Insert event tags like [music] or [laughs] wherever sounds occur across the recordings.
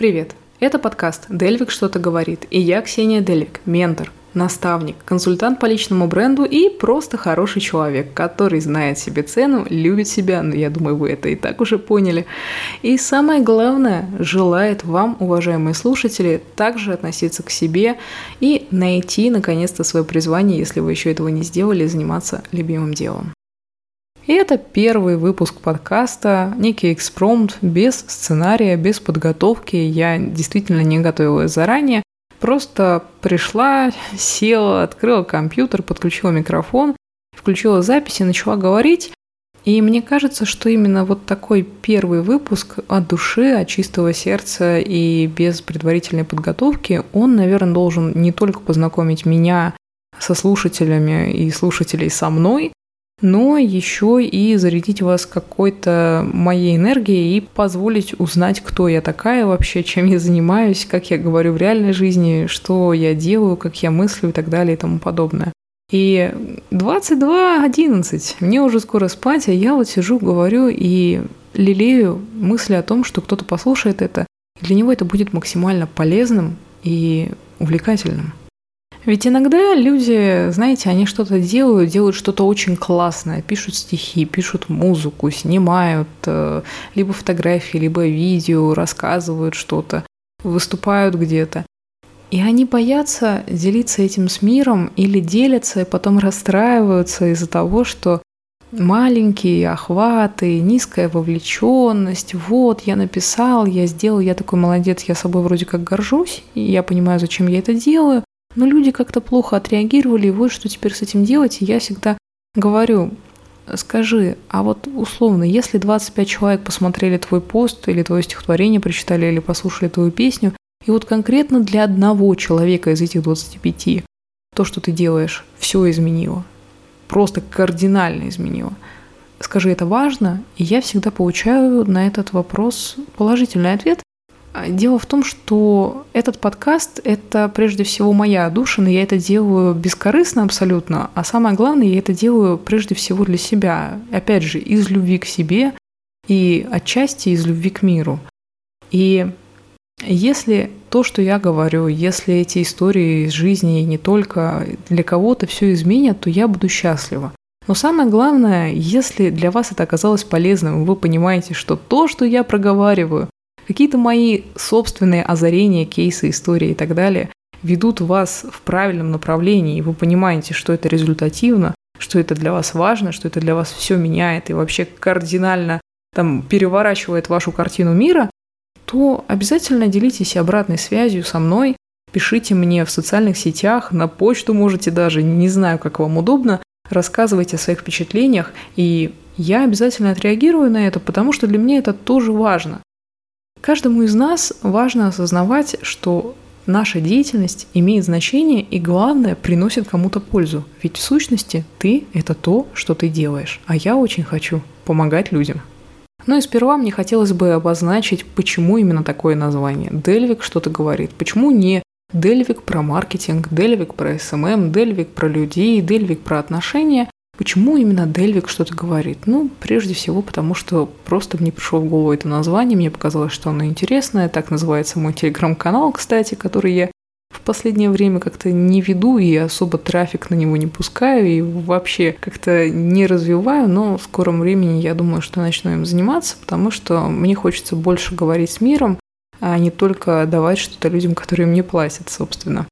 Привет! Это подкаст «Дельвик что-то говорит» и я Ксения Дельвик, ментор, наставник, консультант по личному бренду и просто хороший человек, который знает себе цену, любит себя, но ну, я думаю, вы это и так уже поняли. И самое главное, желает вам, уважаемые слушатели, также относиться к себе и найти наконец-то свое призвание, если вы еще этого не сделали, заниматься любимым делом. И это первый выпуск подкаста, некий экспромт, без сценария, без подготовки. Я действительно не готовилась заранее. Просто пришла, села, открыла компьютер, подключила микрофон, включила запись и начала говорить. И мне кажется, что именно вот такой первый выпуск от души, от чистого сердца и без предварительной подготовки, он, наверное, должен не только познакомить меня со слушателями и слушателей со мной, но еще и зарядить вас какой-то моей энергией и позволить узнать, кто я такая вообще, чем я занимаюсь, как я говорю в реальной жизни, что я делаю, как я мыслю и так далее и тому подобное. И 22.11, мне уже скоро спать, а я вот сижу, говорю и лелею мысли о том, что кто-то послушает это, и для него это будет максимально полезным и увлекательным. Ведь иногда люди, знаете, они что-то делают, делают что-то очень классное, пишут стихи, пишут музыку, снимают э, либо фотографии, либо видео, рассказывают что-то, выступают где-то. И они боятся делиться этим с миром или делятся, и потом расстраиваются из-за того, что маленькие охваты, низкая вовлеченность. Вот, я написал, я сделал, я такой молодец, я собой вроде как горжусь, и я понимаю, зачем я это делаю. Но люди как-то плохо отреагировали, и вот что теперь с этим делать. И я всегда говорю, скажи, а вот условно, если 25 человек посмотрели твой пост или твое стихотворение прочитали или послушали твою песню, и вот конкретно для одного человека из этих 25 то, что ты делаешь, все изменило. Просто кардинально изменило. Скажи, это важно? И я всегда получаю на этот вопрос положительный ответ. А, дело в том, что этот подкаст — это прежде всего моя отдушина, я это делаю бескорыстно абсолютно, а самое главное, я это делаю прежде всего для себя, опять же, из любви к себе и отчасти из любви к миру. И если то, что я говорю, если эти истории из жизни не только для кого-то все изменят, то я буду счастлива. Но самое главное, если для вас это оказалось полезным, вы понимаете, что то, что я проговариваю, Какие-то мои собственные озарения, кейсы, истории и так далее ведут вас в правильном направлении, и вы понимаете, что это результативно, что это для вас важно, что это для вас все меняет и вообще кардинально там переворачивает вашу картину мира, то обязательно делитесь обратной связью со мной, пишите мне в социальных сетях, на почту можете даже, не знаю, как вам удобно, рассказывайте о своих впечатлениях, и я обязательно отреагирую на это, потому что для меня это тоже важно. Каждому из нас важно осознавать, что наша деятельность имеет значение и, главное, приносит кому-то пользу. Ведь в сущности ты – это то, что ты делаешь. А я очень хочу помогать людям. Ну и сперва мне хотелось бы обозначить, почему именно такое название. Дельвиг что-то говорит. Почему не Дельвиг про маркетинг, Дельвиг про SMM, Дельвиг про людей, Дельвиг про отношения, Почему именно Дельвиг что-то говорит? Ну, прежде всего, потому что просто мне пришло в голову это название, мне показалось, что оно интересное. Так называется мой телеграм-канал, кстати, который я в последнее время как-то не веду и особо трафик на него не пускаю и вообще как-то не развиваю, но в скором времени я думаю, что начну им заниматься, потому что мне хочется больше говорить с миром, а не только давать что-то людям, которые мне платят, собственно.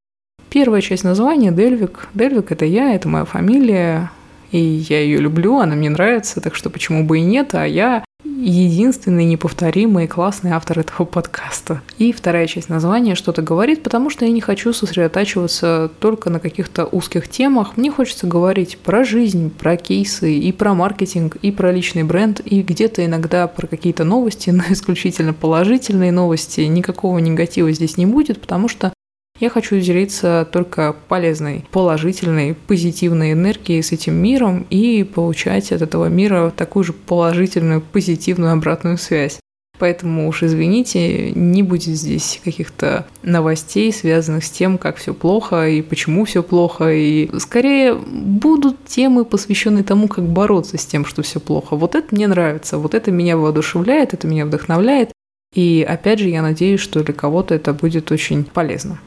Первая часть названия Дельвик. Дельвик – это я, это моя фамилия, и я ее люблю, она мне нравится, так что почему бы и нет, а я единственный неповторимый классный автор этого подкаста. И вторая часть названия что-то говорит, потому что я не хочу сосредотачиваться только на каких-то узких темах. Мне хочется говорить про жизнь, про кейсы, и про маркетинг, и про личный бренд, и где-то иногда про какие-то новости, но [laughs] исключительно положительные новости. Никакого негатива здесь не будет, потому что я хочу делиться только полезной, положительной, позитивной энергией с этим миром и получать от этого мира такую же положительную, позитивную обратную связь. Поэтому уж извините, не будет здесь каких-то новостей, связанных с тем, как все плохо и почему все плохо. И скорее будут темы, посвященные тому, как бороться с тем, что все плохо. Вот это мне нравится, вот это меня воодушевляет, это меня вдохновляет. И опять же, я надеюсь, что для кого-то это будет очень полезно.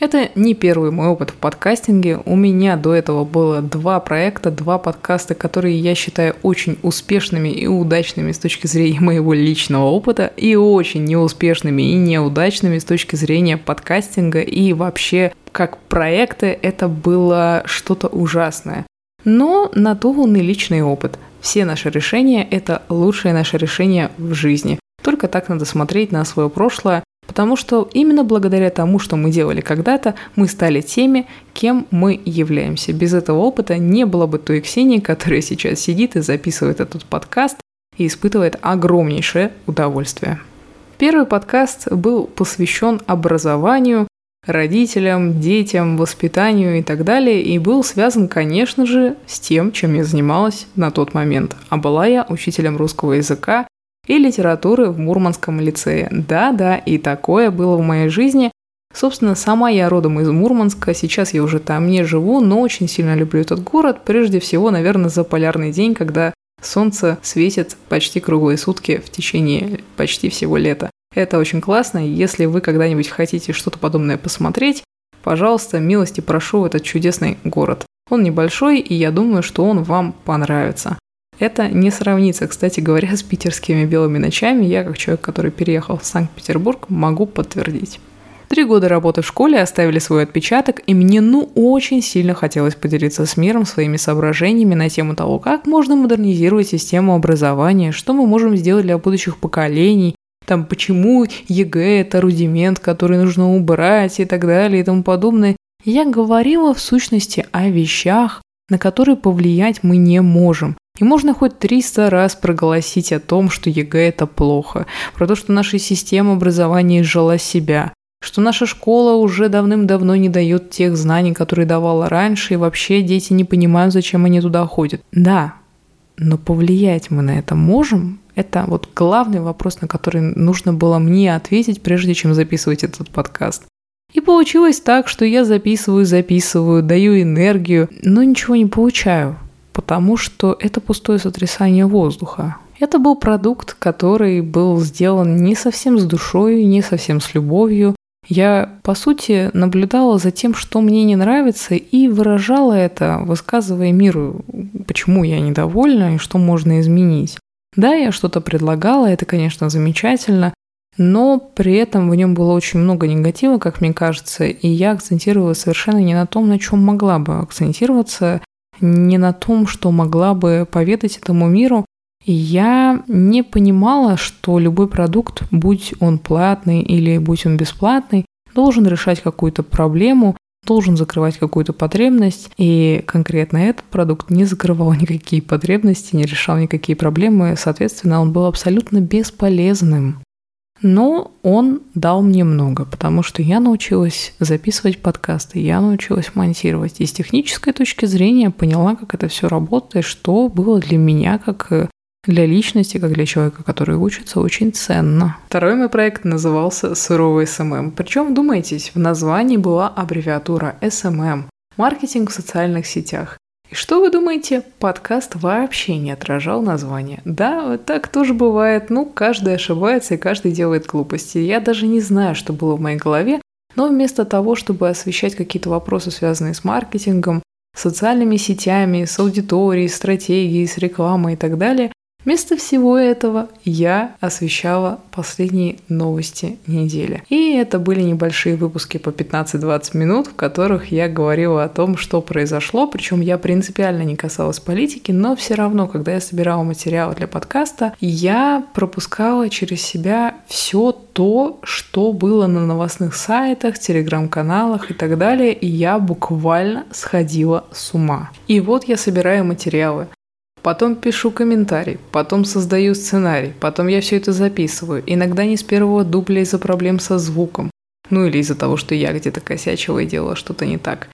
Это не первый мой опыт в подкастинге. У меня до этого было два проекта, два подкаста, которые я считаю очень успешными и удачными с точки зрения моего личного опыта, и очень неуспешными и неудачными с точки зрения подкастинга и вообще как проекты это было что-то ужасное. Но на то он и личный опыт. Все наши решения – это лучшее наше решение в жизни. Только так надо смотреть на свое прошлое, потому что именно благодаря тому, что мы делали когда-то, мы стали теми, кем мы являемся. Без этого опыта не было бы той Ксении, которая сейчас сидит и записывает этот подкаст и испытывает огромнейшее удовольствие. Первый подкаст был посвящен образованию, родителям, детям, воспитанию и так далее, и был связан, конечно же, с тем, чем я занималась на тот момент. А была я учителем русского языка и литературы в Мурманском лицее. Да-да, и такое было в моей жизни. Собственно, сама я родом из Мурманска, сейчас я уже там не живу, но очень сильно люблю этот город, прежде всего, наверное, за полярный день, когда солнце светит почти круглые сутки в течение почти всего лета. Это очень классно. Если вы когда-нибудь хотите что-то подобное посмотреть, пожалуйста, милости прошу в этот чудесный город. Он небольшой, и я думаю, что он вам понравится. Это не сравнится, кстати говоря, с питерскими белыми ночами. Я, как человек, который переехал в Санкт-Петербург, могу подтвердить. Три года работы в школе оставили свой отпечаток, и мне ну очень сильно хотелось поделиться с миром своими соображениями на тему того, как можно модернизировать систему образования, что мы можем сделать для будущих поколений, там, почему ЕГЭ – это рудимент, который нужно убрать и так далее и тому подобное. Я говорила в сущности о вещах, на которые повлиять мы не можем. И можно хоть 300 раз проголосить о том, что ЕГЭ – это плохо, про то, что наша система образования изжила себя, что наша школа уже давным-давно не дает тех знаний, которые давала раньше, и вообще дети не понимают, зачем они туда ходят. Да, но повлиять мы на это можем, это вот главный вопрос, на который нужно было мне ответить, прежде чем записывать этот подкаст. И получилось так, что я записываю, записываю, даю энергию, но ничего не получаю, потому что это пустое сотрясание воздуха. Это был продукт, который был сделан не совсем с душой, не совсем с любовью. Я, по сути, наблюдала за тем, что мне не нравится, и выражала это, высказывая миру, почему я недовольна и что можно изменить. Да, я что-то предлагала, это, конечно, замечательно, но при этом в нем было очень много негатива, как мне кажется, и я акцентировала совершенно не на том, на чем могла бы акцентироваться, не на том, что могла бы поведать этому миру. Я не понимала, что любой продукт, будь он платный или будь он бесплатный, должен решать какую-то проблему, должен закрывать какую-то потребность, и конкретно этот продукт не закрывал [laughs] никакие потребности, не решал никакие проблемы, соответственно, он был абсолютно бесполезным. Но он дал мне много, потому что я научилась записывать подкасты, я научилась монтировать. И с технической точки зрения поняла, как это все работает, что было для меня как для личности, как для человека, который учится, очень ценно. Второй мой проект назывался «Суровый SMM». Причем, вдумайтесь, в названии была аббревиатура SMM – маркетинг в социальных сетях. И что вы думаете, подкаст вообще не отражал название? Да, вот так тоже бывает. Ну, каждый ошибается и каждый делает глупости. Я даже не знаю, что было в моей голове, но вместо того, чтобы освещать какие-то вопросы, связанные с маркетингом, социальными сетями, с аудиторией, стратегией, с рекламой и так далее, Вместо всего этого я освещала последние новости недели. И это были небольшие выпуски по 15-20 минут, в которых я говорила о том, что произошло. Причем я принципиально не касалась политики, но все равно, когда я собирала материалы для подкаста, я пропускала через себя все то, что было на новостных сайтах, телеграм-каналах и так далее, и я буквально сходила с ума. И вот я собираю материалы потом пишу комментарий, потом создаю сценарий, потом я все это записываю, иногда не с первого дубля из-за проблем со звуком, ну или из-за того, что я где-то косячила и делала что-то не так.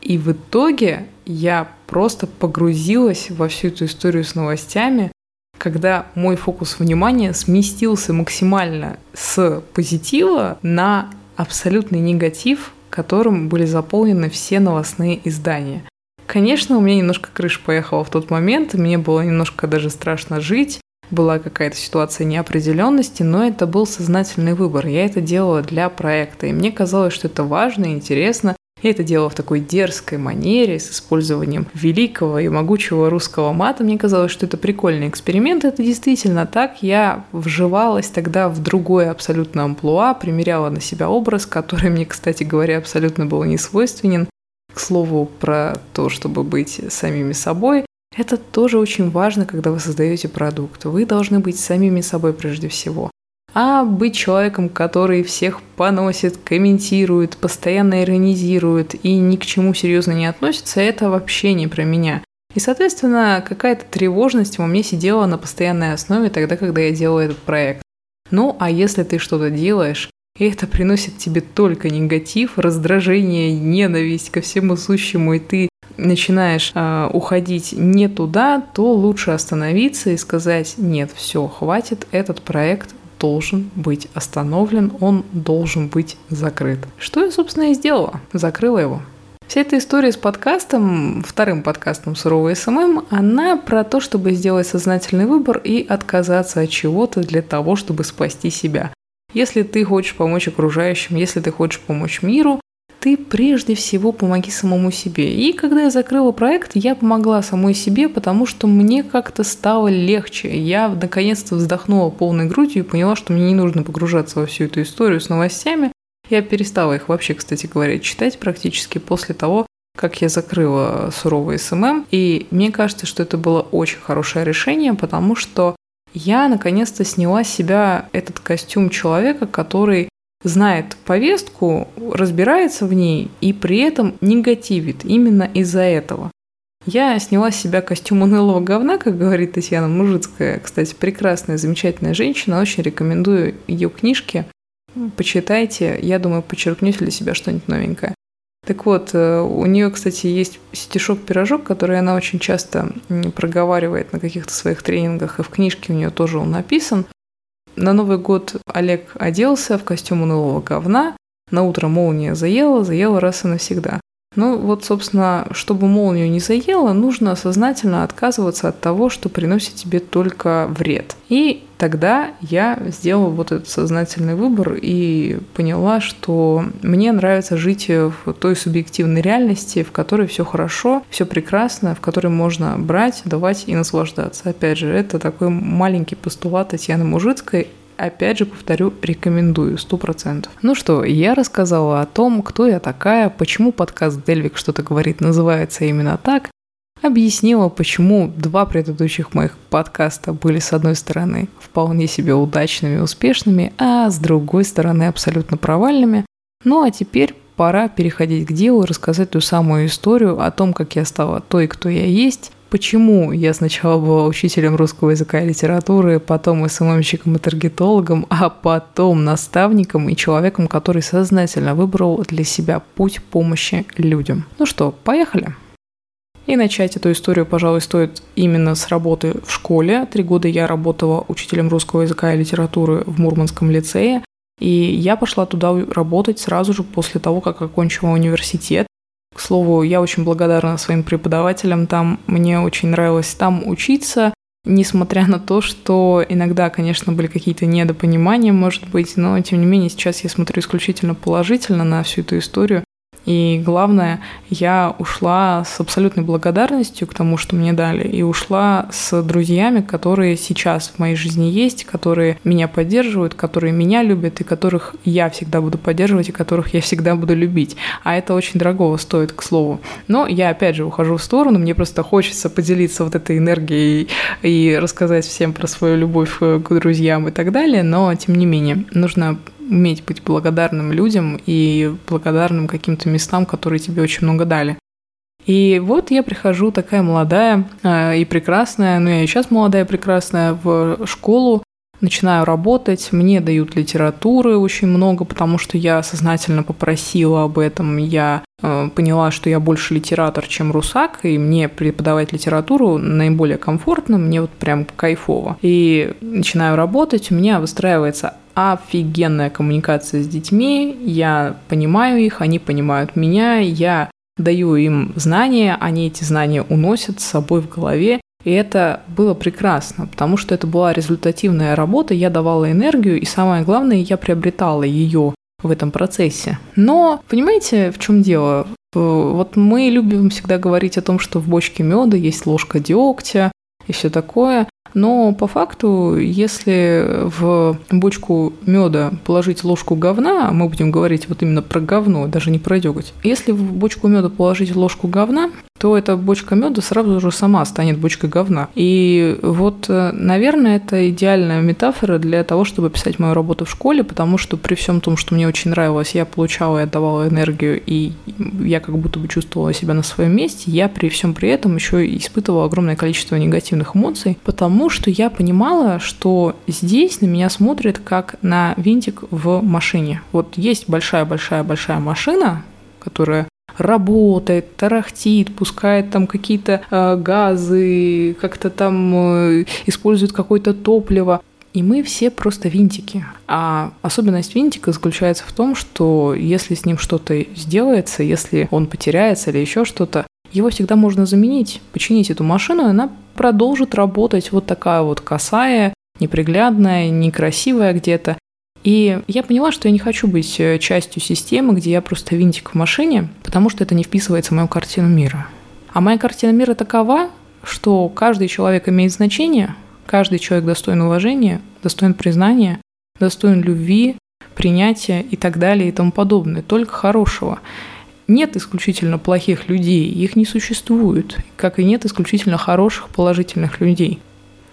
И в итоге я просто погрузилась во всю эту историю с новостями, когда мой фокус внимания сместился максимально с позитива на абсолютный негатив, которым были заполнены все новостные издания. Конечно, у меня немножко крыша поехала в тот момент, мне было немножко даже страшно жить, была какая-то ситуация неопределенности, но это был сознательный выбор. Я это делала для проекта, и мне казалось, что это важно и интересно. Я это делала в такой дерзкой манере, с использованием великого и могучего русского мата. Мне казалось, что это прикольный эксперимент. Это действительно так. Я вживалась тогда в другое абсолютно амплуа, примеряла на себя образ, который мне, кстати говоря, абсолютно был не свойственен. К слову, про то, чтобы быть самими собой, это тоже очень важно, когда вы создаете продукт. Вы должны быть самими собой прежде всего. А быть человеком, который всех поносит, комментирует, постоянно иронизирует и ни к чему серьезно не относится, это вообще не про меня. И, соответственно, какая-то тревожность во мне сидела на постоянной основе тогда, когда я делала этот проект. Ну, а если ты что-то делаешь, и это приносит тебе только негатив, раздражение, ненависть ко всему сущему, и ты начинаешь э, уходить не туда, то лучше остановиться и сказать, нет, все, хватит, этот проект должен быть остановлен, он должен быть закрыт. Что я, собственно, и сделала. Закрыла его. Вся эта история с подкастом, вторым подкастом «Суровый SMM», она про то, чтобы сделать сознательный выбор и отказаться от чего-то для того, чтобы спасти себя. Если ты хочешь помочь окружающим, если ты хочешь помочь миру, ты прежде всего помоги самому себе. И когда я закрыла проект, я помогла самой себе, потому что мне как-то стало легче. Я наконец-то вздохнула полной грудью и поняла, что мне не нужно погружаться во всю эту историю с новостями. Я перестала их вообще, кстати говоря, читать практически после того, как я закрыла суровый SMM. И мне кажется, что это было очень хорошее решение, потому что я наконец-то сняла с себя этот костюм человека, который знает повестку, разбирается в ней и при этом негативит именно из-за этого. Я сняла с себя костюм унылого говна, как говорит Татьяна Мужицкая. Кстати, прекрасная, замечательная женщина. Очень рекомендую ее книжки. Почитайте. Я думаю, подчеркнете для себя что-нибудь новенькое. Так вот, э, у нее, кстати, есть стишок-пирожок, который она очень часто проговаривает на каких-то своих тренингах, и в книжке у нее тоже он написан. На Новый год Олег оделся в костюм унылого говна, на утро молния заела, заела раз и навсегда. Ну вот, собственно, чтобы молнию не заело, нужно сознательно отказываться от того, что приносит тебе только вред. И тогда я сделала вот этот сознательный выбор и поняла, что мне нравится жить в той субъективной реальности, в которой все хорошо, все прекрасно, в которой можно брать, давать и наслаждаться. Опять же, это такой маленький постулат Татьяны Мужицкой, Опять же, повторю, рекомендую, сто процентов. Ну что, я рассказала о том, кто я такая, почему подкаст «Дельвик что-то говорит» называется именно так, объяснила, почему два предыдущих моих подкаста были, с одной стороны, вполне себе удачными, успешными, а с другой стороны, абсолютно провальными. Ну а теперь пора переходить к делу и рассказать ту самую историю о том, как я стала той, кто я есть, почему я сначала была учителем русского языка и литературы, потом СММщиком и таргетологом, а потом наставником и человеком, который сознательно выбрал для себя путь помощи людям. Ну что, поехали? И начать эту историю, пожалуй, стоит именно с работы в школе. Три года я работала учителем русского языка и литературы в Мурманском лицее. И я пошла туда работать сразу же после того, как окончила университет. К слову, я очень благодарна своим преподавателям там. Мне очень нравилось там учиться, несмотря на то, что иногда, конечно, были какие-то недопонимания, может быть, но тем не менее сейчас я смотрю исключительно положительно на всю эту историю. И главное, я ушла с абсолютной благодарностью к тому, что мне дали, и ушла с друзьями, которые сейчас в моей жизни есть, которые меня поддерживают, которые меня любят, и которых я всегда буду поддерживать, и которых я всегда буду любить. А это очень дорогого стоит, к слову. Но я, опять же, ухожу в сторону, мне просто хочется поделиться вот этой энергией и рассказать всем про свою любовь к друзьям и так далее, но, тем не менее, нужно уметь быть благодарным людям и благодарным каким-то местам, которые тебе очень много дали. И вот я прихожу такая молодая э, и прекрасная, ну я и сейчас молодая и прекрасная, в школу, начинаю работать, мне дают литературы очень много, потому что я сознательно попросила об этом, я э, поняла, что я больше литератор, чем русак, и мне преподавать литературу наиболее комфортно, мне вот прям кайфово. И начинаю работать, у меня выстраивается офигенная коммуникация с детьми, я понимаю их, они понимают меня, я даю им знания, они эти знания уносят с собой в голове, И это было прекрасно, потому что это была результативная работа, я давала энергию, и самое главное, я приобретала ее в этом процессе. Но понимаете, в чем дело? Вот мы любим всегда говорить о том, что в бочке меда есть ложка дегтя и все такое. Но по факту, если в бочку меда положить ложку говна, мы будем говорить вот именно про говно, даже не про деготь. Если в бочку меда положить ложку говна, то эта бочка меда сразу же сама станет бочкой говна. И вот, э, наверное, это идеальная метафора для того, чтобы писать мою работу в школе, потому что при всем том, что мне очень нравилось, я получала и отдавала энергию, и я как будто бы чувствовала себя на своем месте, я при всем при этом еще испытывала огромное количество негативных эмоций, потому что я понимала, что здесь на меня смотрят как на винтик в машине. Вот есть большая-большая-большая машина, которая работает, тарахтит, пускает там какие-то э, газы, как-то там э, использует какое-то топливо. И мы все просто винтики. А особенность винтика заключается в том, что если с ним что-то сделается, если он потеряется или еще что-то, его всегда можно заменить, починить эту машину, и она продолжит работать вот такая вот косая, неприглядная, некрасивая где-то. И я поняла, что я не хочу быть э, частью системы, где я просто винтик в машине, потому что это не вписывается в мою картину мира. А моя картина мира такова, что каждый человек имеет значение, каждый человек достоин уважения, достоин признания, достоин любви, принятия и так далее и тому подобное, только хорошего. Нет исключительно плохих людей, их не существует, как и нет исключительно хороших положительных людей.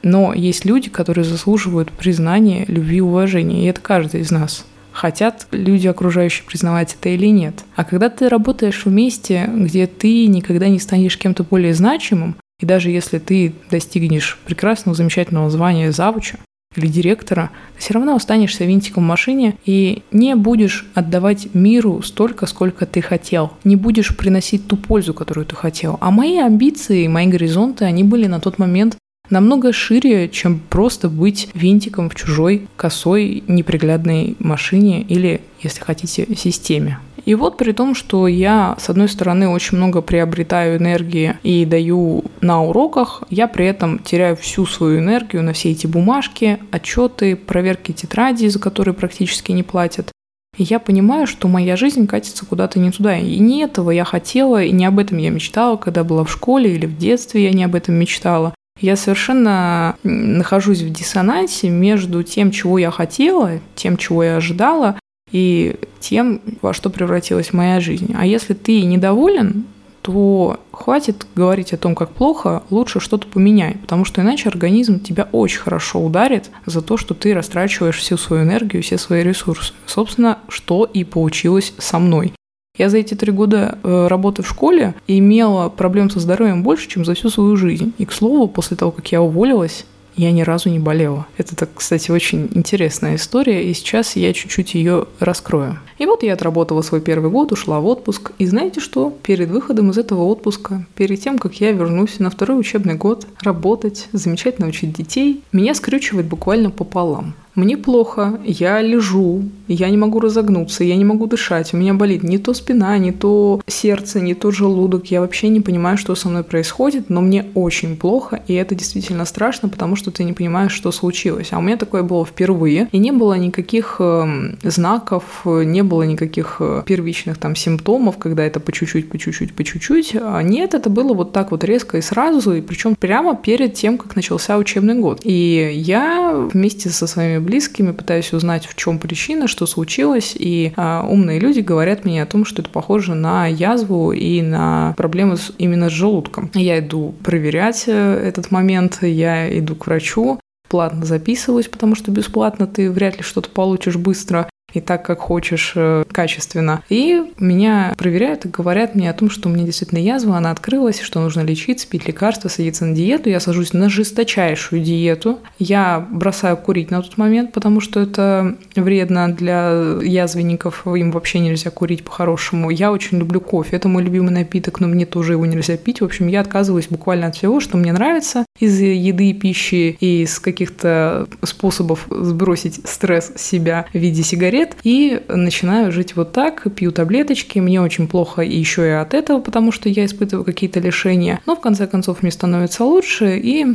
Но есть люди, которые заслуживают признания, любви, уважения, и это каждый из нас. Хотят люди окружающие признавать это или нет. А когда ты работаешь вместе, где ты никогда не станешь кем-то более значимым, и даже если ты достигнешь прекрасного, замечательного звания завуча или директора, ты все равно останешься винтиком в машине и не будешь отдавать миру столько, сколько ты хотел. Не будешь приносить ту пользу, которую ты хотел. А мои амбиции, мои горизонты, они были на тот момент намного шире, чем просто быть винтиком в чужой косой неприглядной машине или, если хотите, системе. И вот при том, что я, с одной стороны, очень много приобретаю энергии и даю на уроках, я при этом теряю всю свою энергию на все эти бумажки, отчеты, проверки тетради, за которые практически не платят. И я понимаю, что моя жизнь катится куда-то не туда. И не этого я хотела, и не об этом я мечтала, когда была в школе или в детстве я не об этом мечтала я совершенно нахожусь в диссонансе между тем, чего я хотела, тем, чего я ожидала, и тем, во что превратилась моя жизнь. А если ты недоволен, то хватит говорить о том, как плохо, лучше что-то поменяй, потому что иначе организм тебя очень хорошо ударит за то, что ты растрачиваешь всю свою энергию, все свои ресурсы. Собственно, что и получилось со мной. Я за эти три года э, работы в школе имела проблем со здоровьем больше, чем за всю свою жизнь. И, к слову, после того, как я уволилась, я ни разу не болела. Это, кстати, очень интересная история, и сейчас я чуть-чуть ее раскрою. И вот я отработала свой первый год, ушла в отпуск. И знаете что? Перед выходом из этого отпуска, перед тем, как я вернусь на второй учебный год работать, замечательно учить детей, меня скрючивает буквально пополам. Мне плохо, я лежу, я не могу разогнуться, я не могу дышать, у меня болит не то спина, не то сердце, не то желудок, я вообще не понимаю, что со мной происходит, но мне очень плохо, и это действительно страшно, потому что ты не понимаешь, что случилось. А у меня такое было впервые, и не было никаких э, знаков, не было никаких э, первичных там симптомов, когда это по чуть-чуть, по чуть-чуть, по чуть-чуть. А нет, это было вот так вот резко и сразу, и причем прямо перед тем, как начался учебный год. И я вместе со своими близкими пытаюсь узнать, в чем причина, что случилось, и а, умные люди говорят мне о том, что это похоже на язву и на проблемы с, именно с желудком. Я иду проверять э, этот момент, я иду к врачу, платно записываюсь, потому что бесплатно ты вряд ли что-то получишь быстро и так, как хочешь, э, качественно. И меня проверяют и говорят мне о том, что у меня действительно язва, она открылась, что нужно лечиться, пить лекарства, садиться на диету. Я сажусь на жесточайшую диету. Я бросаю курить на тот момент, потому что это вредно для язвенников, им вообще нельзя курить по-хорошему. Я очень люблю кофе, это мой любимый напиток, но мне тоже его нельзя пить. В общем, я отказываюсь буквально от всего, что мне нравится. Из еды, пищи и из каких-то способов сбросить стресс себя в виде сигарет. И начинаю жить вот так, пью таблеточки. Мне очень плохо еще и от этого, потому что я испытываю какие-то лишения. Но в конце концов мне становится лучше, и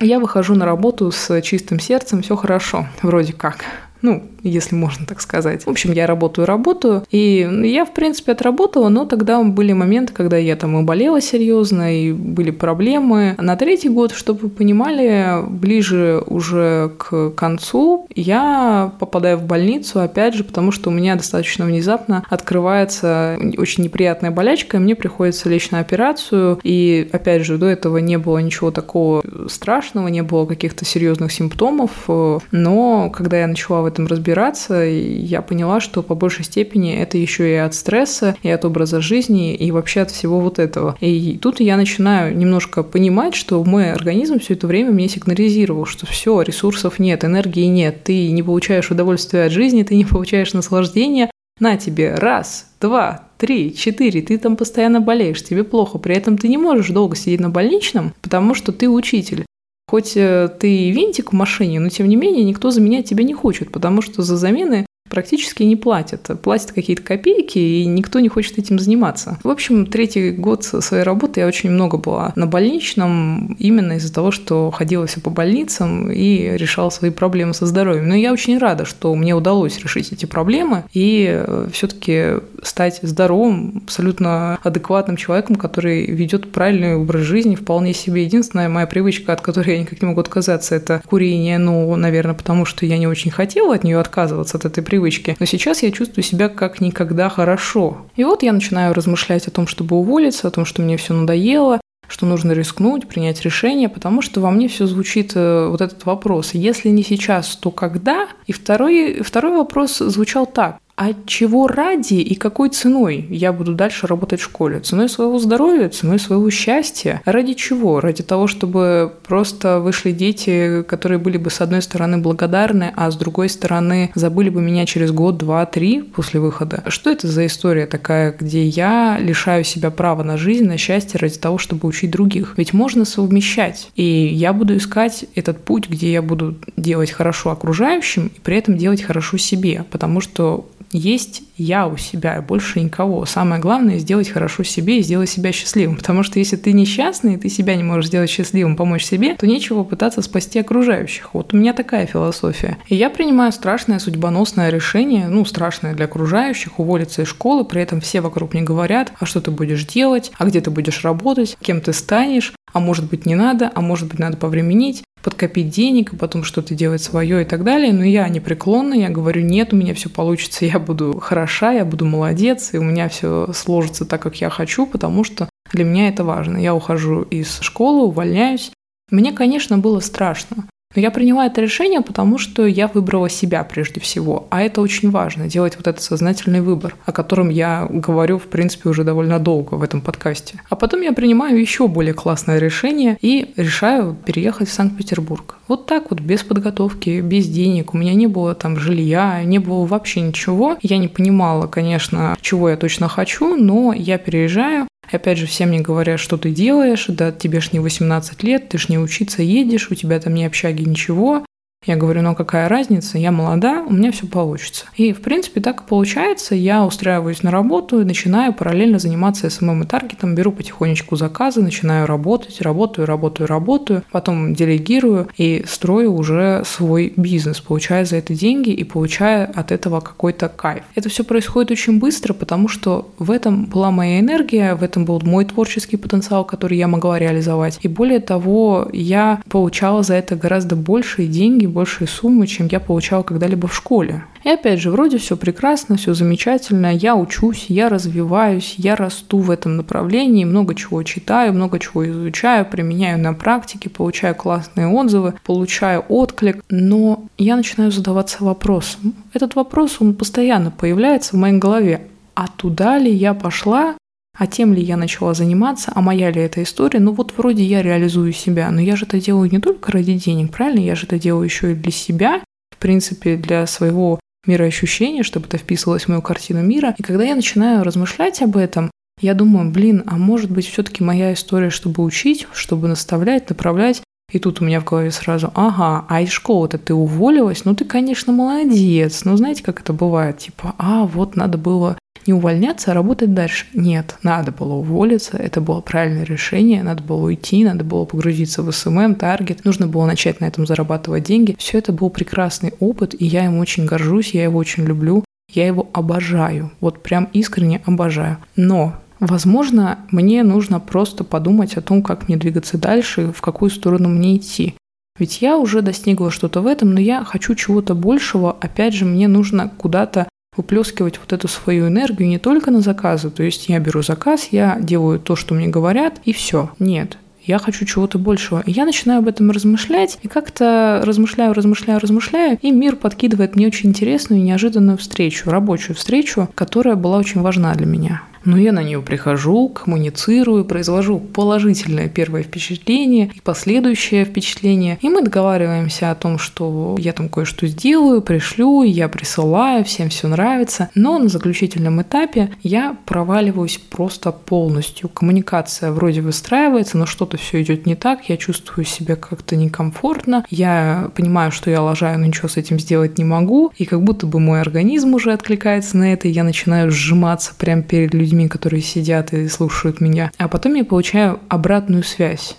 я выхожу на работу с чистым сердцем, все хорошо, вроде как. Ну, если можно так сказать. В общем, я работаю, работаю, и я, в принципе, отработала, но тогда были моменты, когда я там и болела серьезно, и были проблемы. На третий год, чтобы вы понимали, ближе уже к концу я попадаю в больницу, опять же, потому что у меня достаточно внезапно открывается очень неприятная болячка, и мне приходится лечь на операцию, и, опять же, до этого не было ничего такого страшного, не было каких-то серьезных симптомов, но когда я начала в этом разбираться, разбираться, я поняла, что по большей степени это еще и от стресса, и от образа жизни, и вообще от всего вот этого. И тут я начинаю немножко понимать, что мой организм все это время мне сигнализировал, что все, ресурсов нет, энергии нет, ты не получаешь удовольствия от жизни, ты не получаешь наслаждения, на тебе раз, два, три, четыре, ты там постоянно болеешь, тебе плохо, при этом ты не можешь долго сидеть на больничном, потому что ты учитель. Хоть э, ты винтик в машине, но тем не менее никто заменять тебя не хочет, потому что за замены практически не платят. Платят какие-то копейки, и никто не хочет этим заниматься. В общем, третий год своей работы я очень много была на больничном, именно из-за того, что ходила все по больницам и решала свои проблемы со здоровьем. Но я очень рада, что мне удалось решить эти проблемы и э, все-таки стать здоровым, абсолютно адекватным человеком, который ведет правильный образ жизни, вполне себе. Единственная моя привычка, от которой я никак не могу отказаться, это курение. Ну, наверное, потому что я не очень хотела от нее отказываться, от этой привычки привычки. Но сейчас я чувствую себя как никогда хорошо. И вот я начинаю размышлять о том, чтобы уволиться, о том, что мне все надоело, что нужно рискнуть, принять решение, потому что во мне все звучит э, вот этот вопрос. Если не сейчас, то когда? И второй, второй вопрос звучал так а чего ради и какой ценой я буду дальше работать в школе? Ценой своего здоровья, ценой своего счастья? Ради чего? Ради того, чтобы просто вышли дети, которые были бы с одной стороны благодарны, а с другой стороны забыли бы меня через год, два, три после выхода. Что это за история такая, где я лишаю себя права на жизнь, на счастье ради того, чтобы учить других? Ведь можно совмещать. И я буду искать этот путь, где я буду делать хорошо окружающим и при этом делать хорошо себе, потому что есть я у себя, больше никого. Самое главное – сделать хорошо себе и сделать себя счастливым. Потому что если ты несчастный, и ты себя не можешь сделать счастливым, помочь себе, то нечего пытаться спасти окружающих. Вот у меня такая философия. И я принимаю страшное судьбоносное решение, ну, страшное для окружающих, уволиться из школы, при этом все вокруг мне говорят, а что ты будешь делать, а где ты будешь работать, кем ты станешь, а может быть не надо, а может быть надо повременить подкопить денег, потом что-то делать свое и так далее. Но я непреклонна, я говорю, нет, у меня все получится, я буду хороша, я буду молодец, и у меня все сложится так, как я хочу, потому что для меня это важно. Я ухожу из школы, увольняюсь. Мне, конечно, было страшно. Но я приняла это решение, потому что я выбрала себя прежде всего. А это очень важно, делать вот этот сознательный выбор, о котором я говорю, в принципе, уже довольно долго в этом подкасте. А потом я принимаю еще более классное решение и решаю переехать в Санкт-Петербург. Вот так вот, без подготовки, без денег. У меня не было там жилья, не было вообще ничего. Я не понимала, конечно, чего я точно хочу, но я переезжаю, опять же, все мне говорят, что ты делаешь, да тебе ж не 18 лет, ты ж не учиться едешь, у тебя там ни общаги, ничего. Я говорю, ну какая разница, я молода, у меня все получится. И, в принципе, так и получается. Я устраиваюсь на работу и начинаю параллельно заниматься SMM и таргетом, беру потихонечку заказы, начинаю работать, работаю, работаю, работаю, потом делегирую и строю уже свой бизнес, получая за это деньги и получая от этого какой-то кайф. Это все происходит очень быстро, потому что в этом была моя энергия, в этом был мой творческий потенциал, который я могла реализовать. И более того, я получала за это гораздо большие деньги, большие суммы, чем я получала когда-либо в школе. И опять же, вроде все прекрасно, все замечательно, я учусь, я развиваюсь, я расту в этом направлении, много чего читаю, много чего изучаю, применяю на практике, получаю классные отзывы, получаю отклик, но я начинаю задаваться вопросом. Этот вопрос, он постоянно появляется в моей голове. А туда ли я пошла, а тем ли я начала заниматься, а моя ли эта история, ну вот вроде я реализую себя, но я же это делаю не только ради денег, правильно? Я же это делаю еще и для себя, в принципе, для своего мироощущения, чтобы это вписывалось в мою картину мира. И когда я начинаю размышлять об этом, я думаю, блин, а может быть все-таки моя история, чтобы учить, чтобы наставлять, направлять, И тут у меня в голове сразу, ага, а из школы-то ты уволилась? Ну ты, конечно, молодец. Но знаете, как это бывает? Типа, а, вот надо было не увольняться, а работать дальше. Нет, надо было уволиться, это было правильное решение, надо было уйти, надо было погрузиться в SMM, таргет, нужно было начать на этом зарабатывать деньги. Все это был прекрасный опыт, и я им очень горжусь, я его очень люблю, я его обожаю, вот прям искренне обожаю. Но Возможно, мне нужно просто подумать о том, как мне двигаться дальше, в какую сторону мне идти. Ведь я уже достигла что-то в этом, но я хочу чего-то большего. Опять же, мне нужно куда-то выплескивать вот эту свою энергию не только на заказы. То есть я беру заказ, я делаю то, что мне говорят, и все. Нет, я хочу чего-то большего. И я начинаю об этом размышлять, и как-то размышляю, размышляю, размышляю, и мир подкидывает мне очень интересную и неожиданную встречу, рабочую встречу, которая была очень важна для меня. Но я на нее прихожу, коммуницирую, произвожу положительное первое впечатление и последующее впечатление. И мы договариваемся о том, что я там кое-что сделаю, пришлю, я присылаю, всем все нравится. Но на заключительном этапе я проваливаюсь просто полностью. Коммуникация вроде выстраивается, но что-то все идет не так, я чувствую себя как-то некомфортно, я понимаю, что я лажаю, но ничего с этим сделать не могу, и как будто бы мой организм уже откликается на это, и я начинаю сжиматься прямо перед людьми людьми, которые сидят и слушают меня. А потом я получаю обратную связь.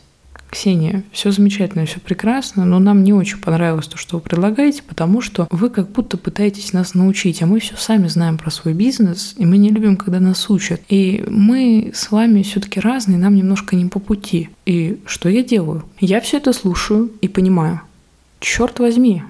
Ксения, все замечательно, все прекрасно, но нам не очень понравилось то, что вы предлагаете, потому что вы как будто пытаетесь нас научить, а мы все сами знаем про свой бизнес, и мы не любим, когда нас учат. И мы с вами все-таки разные, нам немножко не по пути. И что я делаю? Я все это слушаю и понимаю. Черт возьми,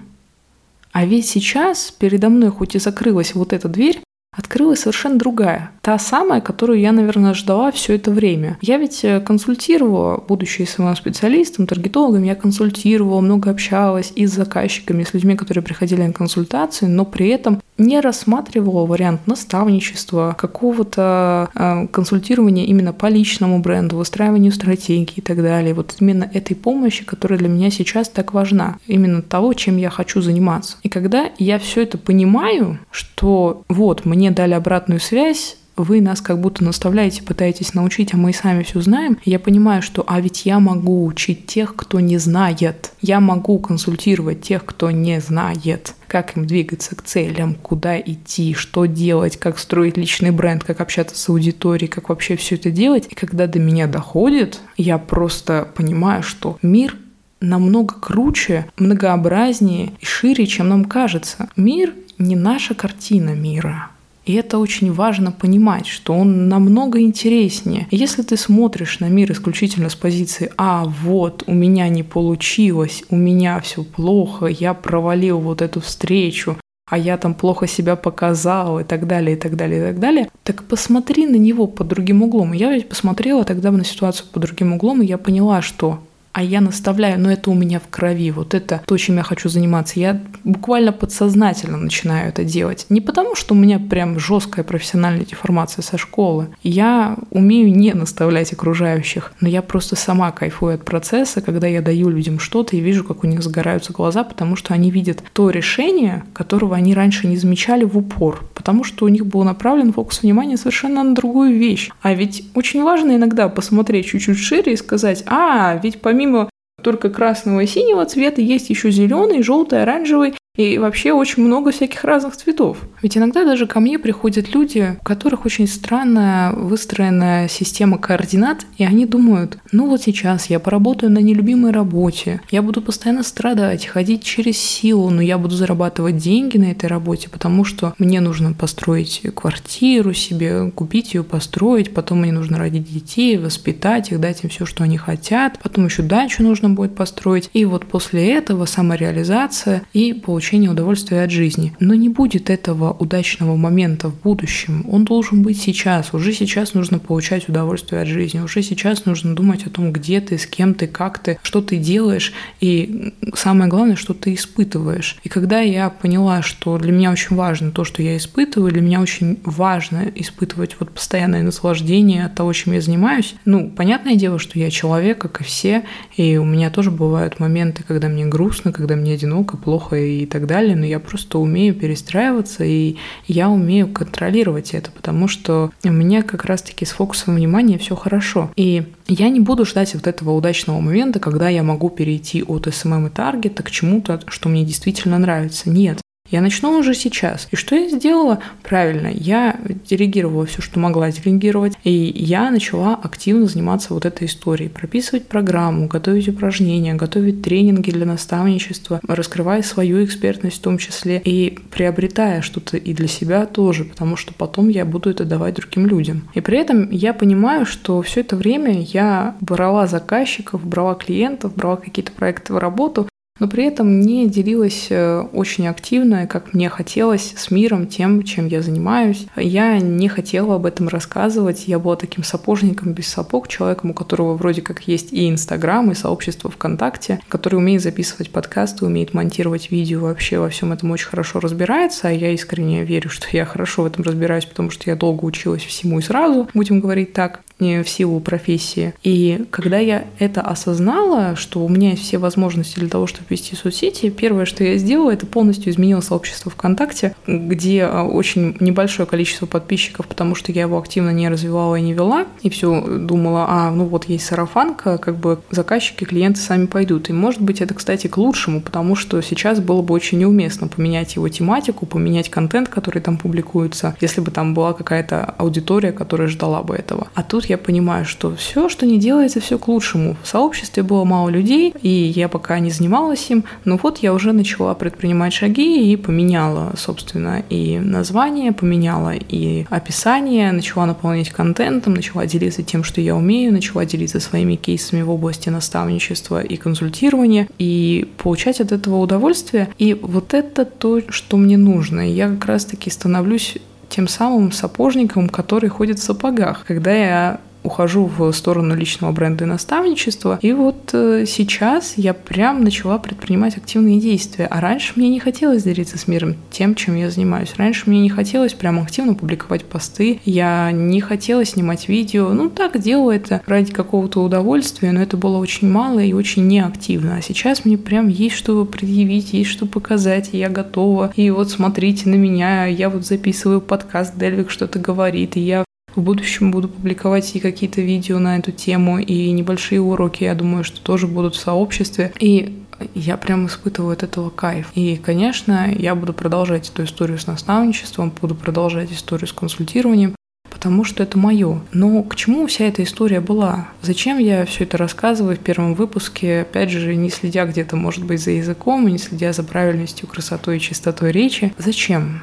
а ведь сейчас передо мной хоть и закрылась вот эта дверь, открылась совершенно другая. Та самая, которую я, наверное, ждала все это время. Я ведь э, консультировала, будучи СММ-специалистом, таргетологом, я консультировала, много общалась и с заказчиками, и с людьми, которые приходили на консультации, но при этом не рассматривала вариант наставничества, какого-то э, консультирования именно по личному бренду, выстраиванию стратегии и так далее. Вот именно этой помощи, которая для меня сейчас так важна. Именно того, чем я хочу заниматься. И когда я все это понимаю, что вот, мне дали обратную связь, вы нас как будто наставляете, пытаетесь научить, а мы и сами все знаем, я понимаю, что а ведь я могу учить тех, кто не знает. Я могу консультировать тех, кто не знает как им двигаться к целям, куда идти, что делать, как строить личный бренд, как общаться с аудиторией, как вообще все это делать. И когда до меня доходит, я просто понимаю, что мир намного круче, многообразнее и шире, чем нам кажется. Мир не наша картина мира. И это очень важно понимать, что он намного интереснее. Если ты смотришь на мир исключительно с позиции «А, вот, у меня не получилось, у меня все плохо, я провалил вот эту встречу, а я там плохо себя показал и так далее, и так далее, и так далее, так посмотри на него под другим углом. Я ведь посмотрела тогда на ситуацию под другим углом, и я поняла, что а я наставляю, но это у меня в крови, вот это то, чем я хочу заниматься. Я буквально подсознательно начинаю это делать. Не потому, что у меня прям жесткая профессиональная деформация со школы. Я умею не наставлять окружающих, но я просто сама кайфую от процесса, когда я даю людям что-то и вижу, как у них загораются глаза, потому что они видят то решение, которого они раньше не замечали в упор, потому что у них был направлен фокус внимания совершенно на другую вещь. А ведь очень важно иногда посмотреть чуть-чуть шире и сказать, а, ведь помимо помимо только красного и синего цвета есть еще зеленый, желтый, оранжевый и вообще очень много всяких разных цветов. Ведь иногда даже ко мне приходят люди, у которых очень странная выстроенная система координат, и они думают, ну вот сейчас я поработаю на нелюбимой работе, я буду постоянно страдать, ходить через силу, но я буду зарабатывать деньги на этой работе, потому что мне нужно построить квартиру себе, купить ее, построить, потом мне нужно родить детей, воспитать их, дать им все, что они хотят, потом еще дачу нужно будет построить, и вот после этого самореализация и получение получения удовольствия от жизни. Но не будет этого удачного момента в будущем. Он должен быть сейчас. Уже сейчас нужно получать удовольствие от жизни. Уже сейчас нужно думать о том, где ты, с кем ты, как ты, что ты делаешь. И самое главное, что ты испытываешь. И когда я поняла, что для меня очень важно то, что я испытываю, для меня очень важно испытывать вот постоянное наслаждение от того, чем я занимаюсь. Ну, понятное дело, что я человек, как и все, и у меня тоже бывают моменты, когда мне грустно, когда мне одиноко, плохо и так далее, но я просто умею перестраиваться, и я умею контролировать это, потому что у меня как раз-таки с фокусом внимания все хорошо. И я не буду ждать вот этого удачного момента, когда я могу перейти от SMM и таргета к чему-то, что мне действительно нравится. Нет, я начну уже сейчас. И что я сделала? Правильно, я делегировала все, что могла делегировать, и я начала активно заниматься вот этой историей, прописывать программу, готовить упражнения, готовить тренинги для наставничества, раскрывая свою экспертность в том числе и приобретая что-то и для себя тоже, потому что потом я буду это давать другим людям. И при этом я понимаю, что все это время я брала заказчиков, брала клиентов, брала какие-то проекты в работу, но при этом не делилась э, очень активно, как мне хотелось, с миром, тем, чем я занимаюсь. Я не хотела об этом рассказывать. Я была таким сапожником без сапог, человеком, у которого вроде как есть и Инстаграм, и сообщество ВКонтакте, который умеет записывать подкасты, умеет монтировать видео, вообще во всем этом очень хорошо разбирается. А я искренне верю, что я хорошо в этом разбираюсь, потому что я долго училась всему и сразу, будем говорить так в силу профессии. И когда я это осознала, что у меня есть все возможности для того, чтобы вести соцсети, первое, что я сделала, это полностью изменила сообщество ВКонтакте, где а, очень небольшое количество подписчиков, потому что я его активно не развивала и не вела, и все думала, а, ну вот есть сарафанка, как бы заказчики, клиенты сами пойдут. И может быть это, кстати, к лучшему, потому что сейчас было бы очень неуместно поменять его тематику, поменять контент, который там публикуется, если бы там была какая-то аудитория, которая ждала бы этого. А тут я понимаю, что все, что не делается, все к лучшему. В сообществе было мало людей, и я пока не занималась им, но вот я уже начала предпринимать шаги и поменяла, собственно, и название, поменяла и описание, начала наполнять контентом, начала делиться тем, что я умею, начала делиться своими кейсами в области наставничества и консультирования, и получать от этого удовольствие. И вот это то, что мне нужно. Я как раз-таки становлюсь тем самым сапожником, который ходит в сапогах. Когда я ухожу в сторону личного бренда и наставничества. И вот э, сейчас я прям начала предпринимать активные действия. А раньше мне не хотелось делиться с миром тем, чем я занимаюсь. Раньше мне не хотелось прям активно публиковать посты. Я не хотела снимать видео. Ну, так делала это ради какого-то удовольствия, но это было очень мало и очень неактивно. А сейчас мне прям есть что предъявить, есть что показать, и я готова. И вот смотрите на меня, я вот записываю подкаст, Дельвик что-то говорит, и я в будущем буду публиковать и какие-то видео на эту тему, и небольшие уроки, я думаю, что тоже будут в сообществе. И я прям испытываю от этого кайф. И, конечно, я буду продолжать эту историю с наставничеством, буду продолжать историю с консультированием, потому что это мое. Но к чему вся эта история была? Зачем я все это рассказываю в первом выпуске, опять же, не следя где-то, может быть, за языком, не следя за правильностью, красотой и чистотой речи? Зачем?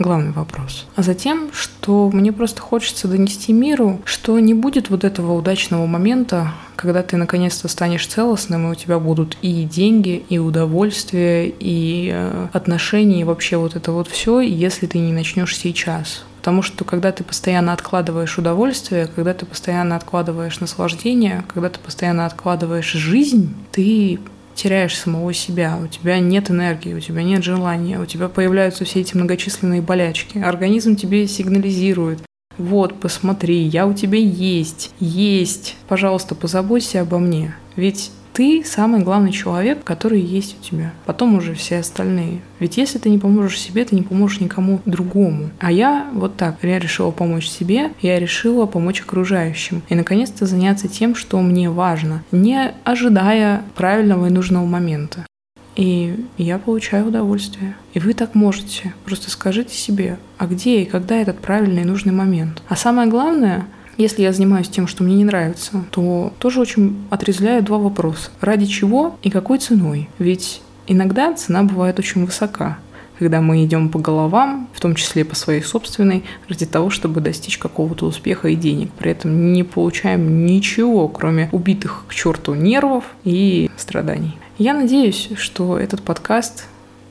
Главный вопрос. А затем, что мне просто хочется донести миру, что не будет вот этого удачного момента, когда ты наконец-то станешь целостным, и у тебя будут и деньги, и удовольствие, и э, отношения, и вообще вот это вот все, если ты не начнешь сейчас. Потому что когда ты постоянно откладываешь удовольствие, когда ты постоянно откладываешь наслаждение, когда ты постоянно откладываешь жизнь, ты теряешь самого себя, у тебя нет энергии, у тебя нет желания, у тебя появляются все эти многочисленные болячки. Организм тебе сигнализирует, вот, посмотри, я у тебя есть, есть, пожалуйста, позаботься обо мне. Ведь ты самый главный человек, который есть у тебя. Потом уже все остальные. Ведь если ты не поможешь себе, ты не поможешь никому другому. А я вот так, я решила помочь себе, я решила помочь окружающим. И наконец-то заняться тем, что мне важно, не ожидая правильного и нужного момента. И я получаю удовольствие. И вы так можете. Просто скажите себе, а где и когда этот правильный и нужный момент. А самое главное, если я занимаюсь тем, что мне не нравится, то тоже очень отрезвляю два вопроса. Ради чего и какой ценой? Ведь иногда цена бывает очень высока когда мы идем по головам, в том числе по своей собственной, ради того, чтобы достичь какого-то успеха и денег. При этом не получаем ничего, кроме убитых к черту нервов и страданий. Я надеюсь, что этот подкаст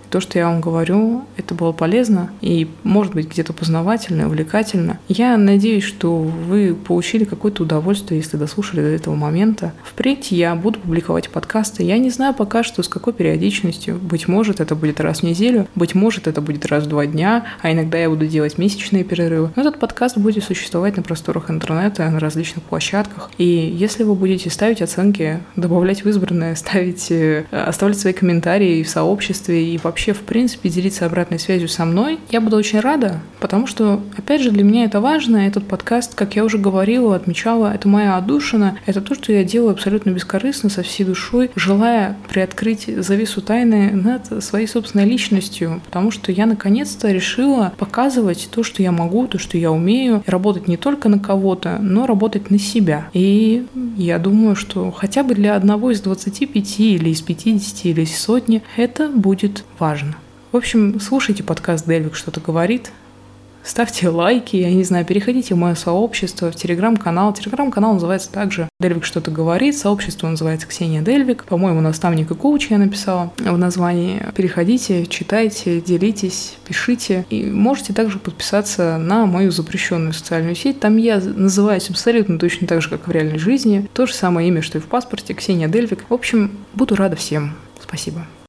то, что я вам говорю, это было полезно и, может быть, где-то познавательно, увлекательно. Я надеюсь, что вы получили какое-то удовольствие, если дослушали до этого момента. Впредь я буду публиковать подкасты. Я не знаю пока что, с какой периодичностью. Быть может, это будет раз в неделю, быть может, это будет раз в два дня, а иногда я буду делать месячные перерывы. Но этот подкаст будет существовать на просторах интернета, на различных площадках. И если вы будете ставить оценки, добавлять в избранное, [laughs] ставить, э, оставлять свои комментарии в сообществе и вообще вообще, в принципе, делиться обратной связью со мной. Я буду очень рада, потому что, опять же, для меня это важно. Этот подкаст, как я уже говорила, отмечала, это моя отдушина. Это то, что я делаю абсолютно бескорыстно, со всей душой, желая приоткрыть завесу тайны над своей собственной личностью, потому что я наконец-то решила показывать то, что я могу, то, что я умею, работать не только на кого-то, но работать на себя. И я думаю, что хотя бы для одного из 25 или из 50 или из сотни это будет важно. В общем, слушайте подкаст «Дельвик что-то говорит», ставьте лайки, я не знаю, переходите в мое сообщество, в телеграм-канал. Телеграм-канал называется также «Дельвик что-то говорит», сообщество называется «Ксения Дельвик». По-моему, наставник и коуч я написала в названии. Переходите, читайте, делитесь, пишите. И можете также подписаться на мою запрещенную социальную сеть. Там я называюсь абсолютно точно так же, как в реальной жизни. То же самое имя, что и в паспорте, Ксения Дельвик. В общем, буду рада всем. Спасибо.